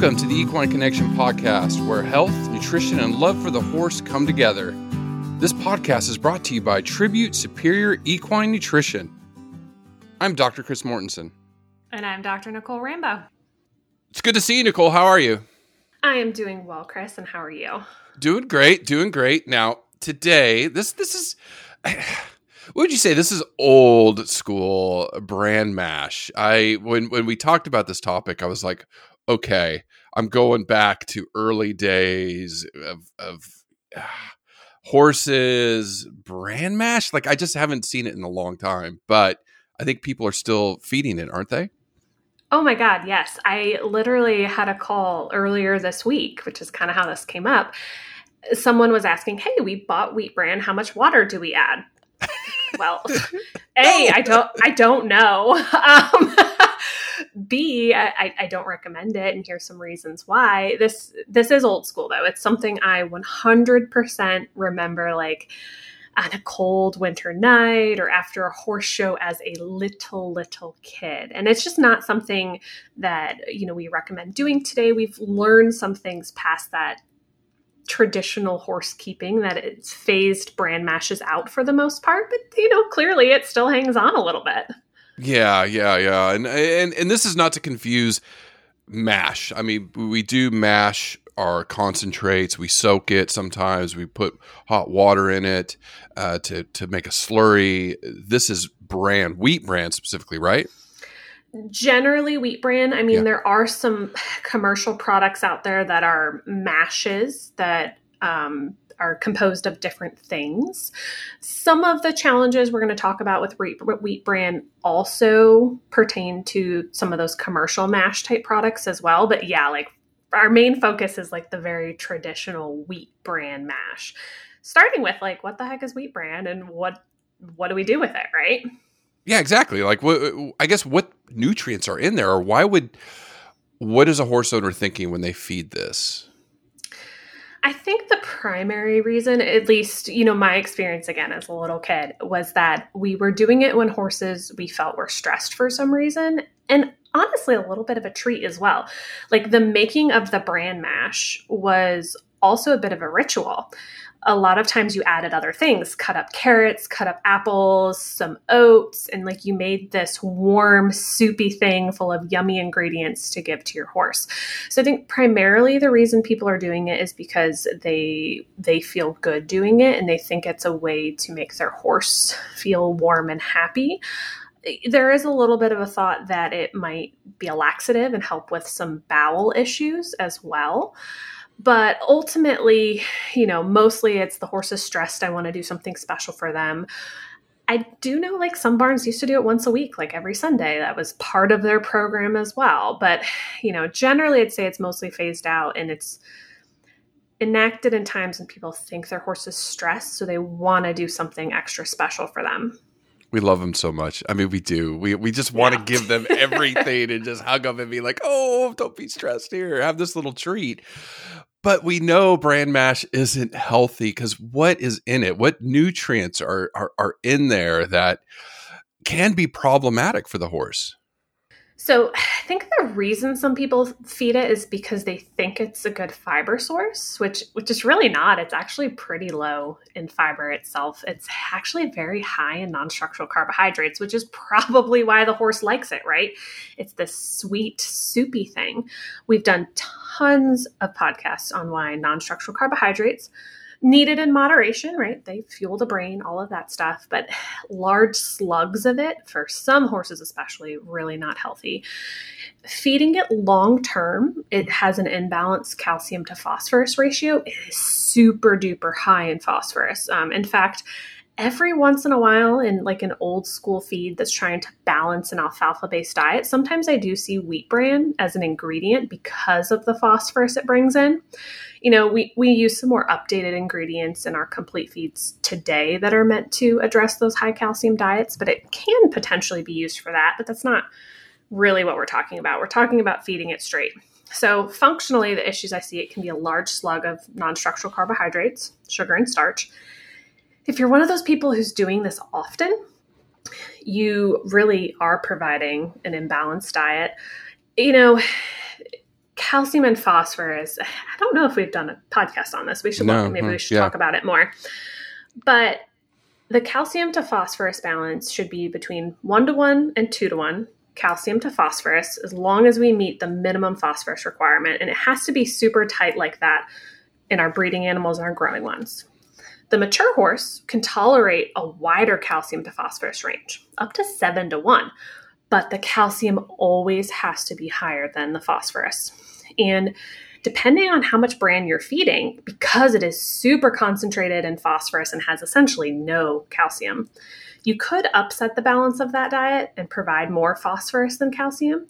Welcome to the Equine Connection podcast, where health, nutrition, and love for the horse come together. This podcast is brought to you by Tribute Superior Equine Nutrition. I'm Dr. Chris Mortensen. And I'm Dr. Nicole Rambo. It's good to see you, Nicole. How are you? I am doing well, Chris, and how are you? Doing great, doing great. Now, today, this this is what would you say? This is old school bran mash. I when when we talked about this topic, I was like, okay, I'm going back to early days of of uh, horses bran mash. Like I just haven't seen it in a long time, but I think people are still feeding it, aren't they? Oh my God, yes. I literally had a call earlier this week, which is kind of how this came up. Someone was asking, Hey, we bought wheat bran. How much water do we add? Well, A, I don't I don't know. Um, B, I, I don't recommend it, and here's some reasons why. This this is old school though. It's something I 100% remember like on a cold winter night or after a horse show as a little little kid and it's just not something that you know we recommend doing today we've learned some things past that traditional horse keeping that it's phased bran mashes out for the most part but you know clearly it still hangs on a little bit yeah, yeah, yeah. And and and this is not to confuse mash. I mean, we do mash our concentrates. We soak it. Sometimes we put hot water in it uh, to to make a slurry. This is bran wheat bran specifically, right? Generally, wheat bran. I mean, yeah. there are some commercial products out there that are mashes that um, are composed of different things. Some of the challenges we're going to talk about with wheat, wheat bran also pertain to some of those commercial mash type products as well. But yeah, like our main focus is like the very traditional wheat bran mash. Starting with like what the heck is wheat bran and what what do we do with it, right? Yeah, exactly. Like I guess what nutrients are in there or why would what is a horse owner thinking when they feed this? I think the primary reason, at least, you know, my experience again as a little kid, was that we were doing it when horses we felt were stressed for some reason. And honestly, a little bit of a treat as well. Like the making of the bran mash was also a bit of a ritual a lot of times you added other things cut up carrots cut up apples some oats and like you made this warm soupy thing full of yummy ingredients to give to your horse. So i think primarily the reason people are doing it is because they they feel good doing it and they think it's a way to make their horse feel warm and happy. There is a little bit of a thought that it might be a laxative and help with some bowel issues as well but ultimately, you know, mostly it's the horse is stressed. I want to do something special for them. I do know like some barns used to do it once a week, like every Sunday. That was part of their program as well. But, you know, generally I'd say it's mostly phased out and it's enacted in times when people think their horse is stressed. So they want to do something extra special for them. We love them so much. I mean, we do. We we just want to give them everything and just hug them and be like, "Oh, don't be stressed. Here, have this little treat." But we know bran mash isn't healthy because what is in it? What nutrients are, are are in there that can be problematic for the horse? So I think the reason some people feed it is because they think it's a good fiber source, which which is really not. It's actually pretty low in fiber itself. It's actually very high in non-structural carbohydrates, which is probably why the horse likes it, right? It's this sweet, soupy thing. We've done tons of podcasts on why non-structural carbohydrates needed in moderation, right? They fuel the brain, all of that stuff, but large slugs of it, for some horses especially, really not healthy. Feeding it long term, it has an imbalanced calcium to phosphorus ratio. It is super duper high in phosphorus. Um, in fact, every once in a while in like an old school feed that's trying to balance an alfalfa based diet sometimes i do see wheat bran as an ingredient because of the phosphorus it brings in. You know we we use some more updated ingredients in our complete feeds today that are meant to address those high calcium diets but it can potentially be used for that but that's not really what we're talking about. We're talking about feeding it straight. So functionally the issues i see it can be a large slug of non-structural carbohydrates sugar and starch if you're one of those people who's doing this often, you really are providing an imbalanced diet. You know, calcium and phosphorus. I don't know if we've done a podcast on this. We should No, look. Maybe we should yeah. talk about it more. But the calcium to phosphorus balance should be between one to one and two to one calcium to phosphorus as long as we meet the minimum phosphorus requirement. And it has to be super tight like that in our breeding animals and our growing ones. The mature horse can tolerate a wider calcium to phosphorus range, up to seven to one, but the calcium always has to be higher than the phosphorus. And depending on how much bran you're feeding, because it is super concentrated in phosphorus and has essentially no calcium, you could upset the balance of that diet and provide more phosphorus than calcium.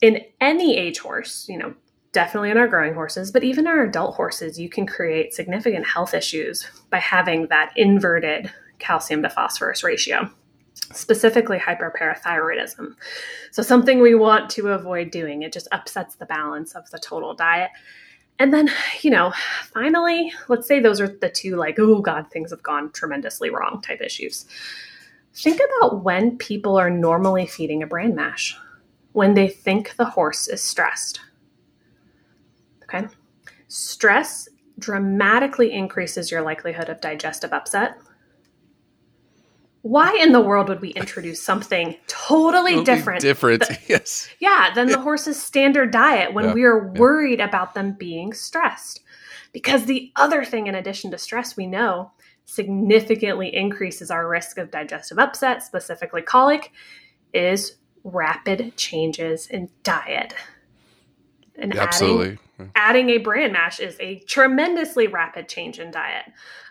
In any age horse, you know, definitely in our growing horses, but even our adult horses, you can create significant health issues by having that inverted calcium to phosphorus ratio, specifically hyperparathyroidism. So, something we want to avoid doing. It just upsets the balance of the total diet. And then, you know, finally, let's say those are the two, like, oh God, things have gone tremendously wrong type issues. Think about when people are normally feeding a bran mash, when they think the horse is stressed. Okay. Stress dramatically increases your likelihood of digestive upset. Why in the world would we introduce something totally Totally different? Different. yes. Yeah, than the horse's standard diet when Yeah, we are yeah. worried about them being stressed. Because the other thing, in addition to stress, we know significantly increases our risk of digestive upset, specifically colic, is rapid changes in diet. And adding Absolutely. adding a bran mash is a tremendously rapid change in diet,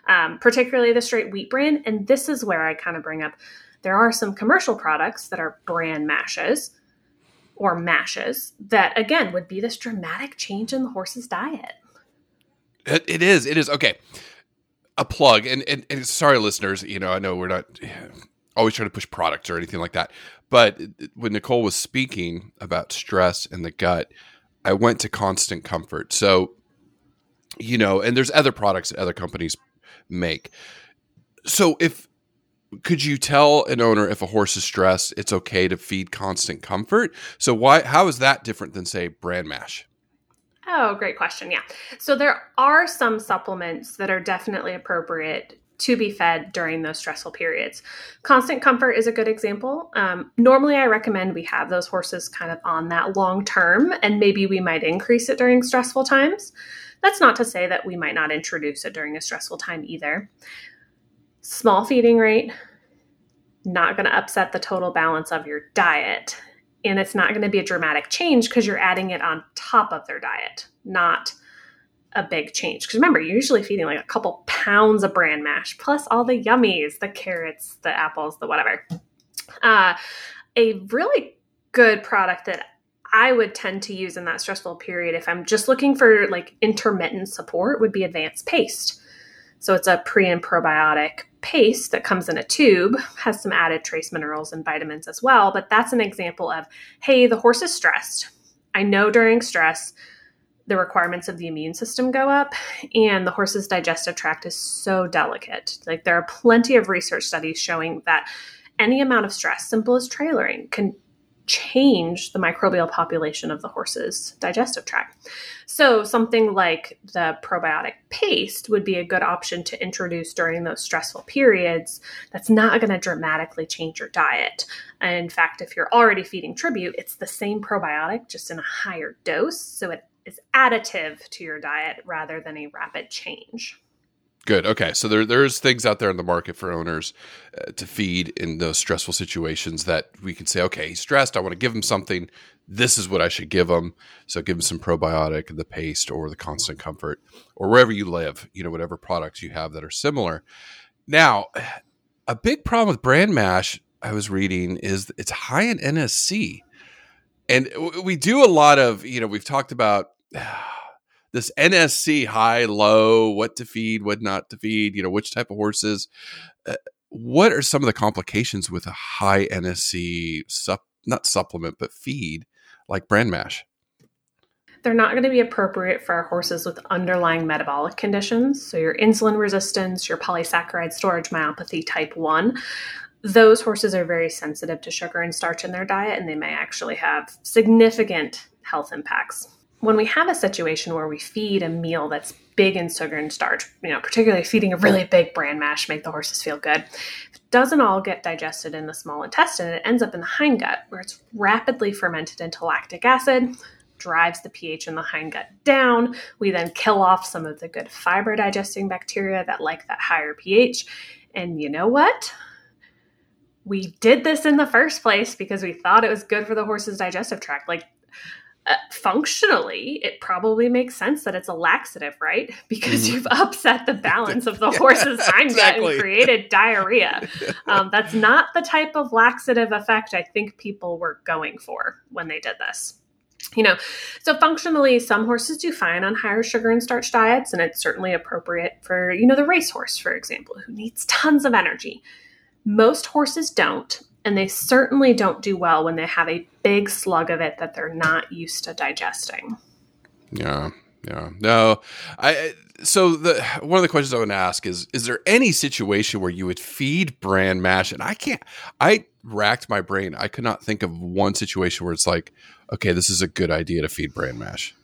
um, particularly the straight wheat bran. And this is where I kind of bring up there are some commercial products that are bran mashes or mashes that, again, would be this dramatic change in the horse's diet. It, it is. It is. Okay. A plug. And, and, and sorry, listeners, you know, I know we're not always trying to push products or anything like that. But when Nicole was speaking about stress in the gut, I went to Constant Comfort. So, you know, and there's other products that other companies make. So if could you tell an owner if a horse is stressed, it's okay to feed constant comfort? So why how is that different than say Bran mash? Oh, great question. Yeah. So there are some supplements that are definitely appropriate to be fed during those stressful periods. Constant Comfort is a good example. Um, normally, I recommend we have those horses kind of on that long term, and maybe we might increase it during stressful times. That's not to say that we might not introduce it during a stressful time either. Small feeding rate, not going to upset the total balance of your diet. And it's not going to be a dramatic change because you're adding it on top of their diet, not a big change. Because remember, you're usually feeding like a couple pounds of bran mash, plus all the yummies, the carrots, the apples, the whatever. Uh, a really good product that I would tend to use in that stressful period if I'm just looking for like intermittent support would be advanced paste. So it's a pre and probiotic paste that comes in a tube, has some added trace minerals and vitamins as well. But that's an example of hey, the horse is stressed. I know during stress, the requirements of the immune system go up, and the horse's digestive tract is so delicate. Like, there are plenty of research studies showing that any amount of stress, simple as trailering, can change the microbial population of the horse's digestive tract. So, something like the probiotic paste would be a good option to introduce during those stressful periods. That's not going to dramatically change your diet. In fact, if you're already feeding tribute, it's the same probiotic, just in a higher dose. So, it is additive to your diet rather than a rapid change. Good. Okay. So there there's things out there in the market for owners uh, to feed in those stressful situations that we can say, okay, he's stressed. I want to give him something. This is what I should give him. So give him some probiotic, the paste, or the constant comfort, or wherever you live. You know, whatever products you have that are similar. Now, a big problem with bran mash I was reading is it's high in NSC, and we do a lot of you know we've talked about this NSC high, low, what to feed, what not to feed, you know, which type of horses. Uh, what are some of the complications with a high NSC sup, not supplement, but feed like bran mash? They're not going to be appropriate for horses with underlying metabolic conditions. So, your insulin resistance, your polysaccharide storage myopathy type 1. Those horses are very sensitive to sugar and starch in their diet, and they may actually have significant health impacts. When we have a situation where we feed a meal that's big in sugar and starch, you know, particularly feeding a really big bran mash, make the horses feel good, it doesn't all get digested in the small intestine. It ends up in the hindgut where it's rapidly fermented into lactic acid, drives the pH in the hindgut down. We then kill off some of the good fiber digesting bacteria that like that higher pH. And you know what? We did this in the first place because we thought it was good for the horse's digestive tract. Like uh, functionally, it probably makes sense that it's a laxative, right? Because mm-hmm. you've upset the balance of the yeah, horse's exactly. and created diarrhea. Um, that's not the type of laxative effect I think people were going for when they did this. You know, so functionally, some horses do fine on higher sugar and starch diets, and it's certainly appropriate for, you know, the racehorse, for example, who needs tons of energy. Most horses don't, and they certainly don't do well when they have a big slug of it that they're not used to digesting. Yeah. Yeah. No. I so the one of the questions I want to ask is is there any situation where you would feed bran mash and I can't I racked my brain. I could not think of one situation where it's like, okay, this is a good idea to feed bran mash.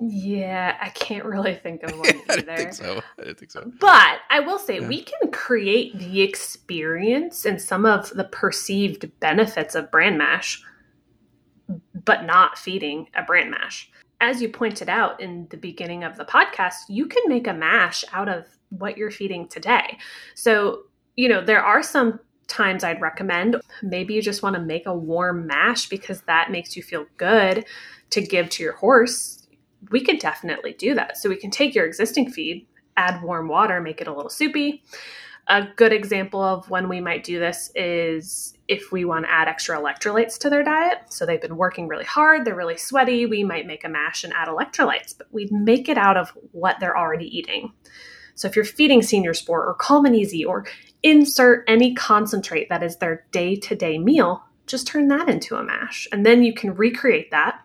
Yeah, I can't really think of one either. I think so. I didn't think so. But I will say yeah. we can create the experience and some of the perceived benefits of bran mash, but not feeding a bran mash. As you pointed out in the beginning of the podcast, you can make a mash out of what you're feeding today. So, you know, there are some times I'd recommend maybe you just want to make a warm mash because that makes you feel good to give to your horse we could definitely do that. So we can take your existing feed, add warm water, make it a little soupy. A good example of when we might do this is if we want to add extra electrolytes to their diet. So they've been working really hard, they're really sweaty, we might make a mash and add electrolytes, but we'd make it out of what they're already eating. So if you're feeding senior sport or Kalm N' EZ or insert any concentrate that is their day to day meal, just turn that into a mash. And then you can recreate that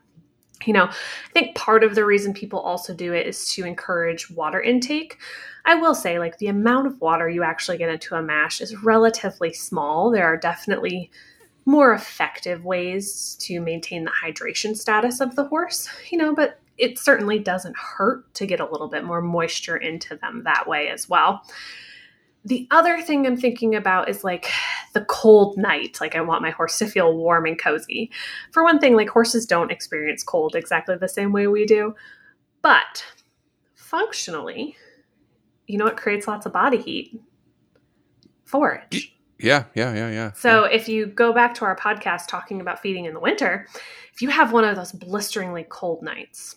you know, I think part of the reason people also do it is to encourage water intake. I will say, like, the amount of water you actually get into a mash is relatively small. There are definitely more effective ways to maintain the hydration status of the horse, you know, but it certainly doesn't hurt to get a little bit more moisture into them that way as well the other thing I'm thinking about is like the cold night. Like, I want my horse to feel warm and cozy. For one thing, like, horses don't experience cold exactly the same way we do. But functionally, you know what creates lots of body heat? Forage. Yeah, yeah, yeah, yeah. So yeah. if you go back to our podcast talking about feeding in the winter, if you have one of those blisteringly cold nights,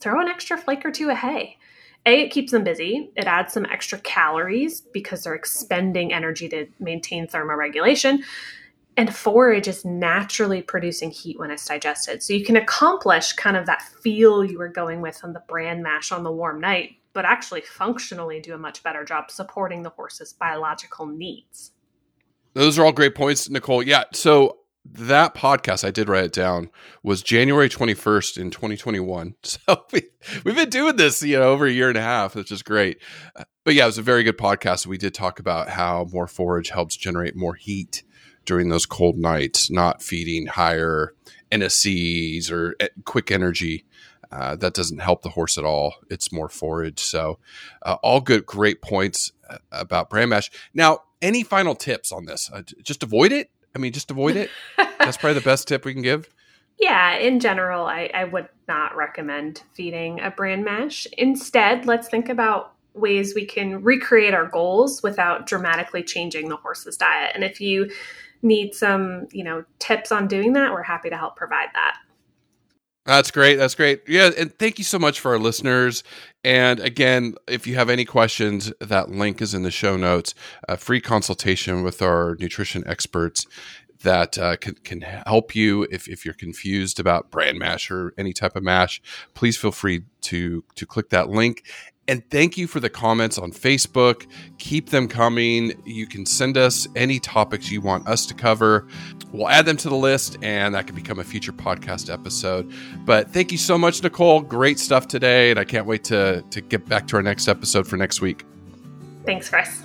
throw an extra flake or two of hay. A, it keeps them busy. It adds some extra calories because they're expending energy to maintain thermoregulation. And forage is naturally producing heat when it's digested. So you can accomplish kind of that feel you were going with on the bran mash on the warm night, but actually functionally do a much better job supporting the horse's biological needs. Those are all great points, Nicole. Yeah. So that podcast, I did write it down, was January 21st in 2021. So we, we've been doing this, you know, over a year and a half, which is great. But yeah, it was a very good podcast. We did talk about how more forage helps generate more heat during those cold nights, not feeding higher NSCs or eh, quick energy. Uh, that doesn't help the horse at all. It's more forage. So, uh, all good, great points uh, about bran mash. Now, any final tips on this? Uh, just avoid it I mean, just avoid it. That's probably the best tip we can give. Yeah, in general, I, I would not recommend feeding a bran mash. Instead, let's think about ways we can recreate our goals without dramatically changing the horse's diet. And if you need some, you know, tips on doing that, we're happy to help provide that. That's great. That's great. Yeah, and thank you so much for our listeners. And again, if you have any questions, that link is in the show notes. A free consultation with our nutrition experts that uh, can, can help you if, if you're confused about bran mash or any type of mash. Please feel free to to click that link. And thank you for the comments on Facebook. Keep them coming. You can send us any topics you want us to cover. We'll add them to the list, and that could become a future podcast episode. But thank you so much, Nicole. Great stuff today. And I can't wait to, to get back to our next episode for next week. Thanks, Chris.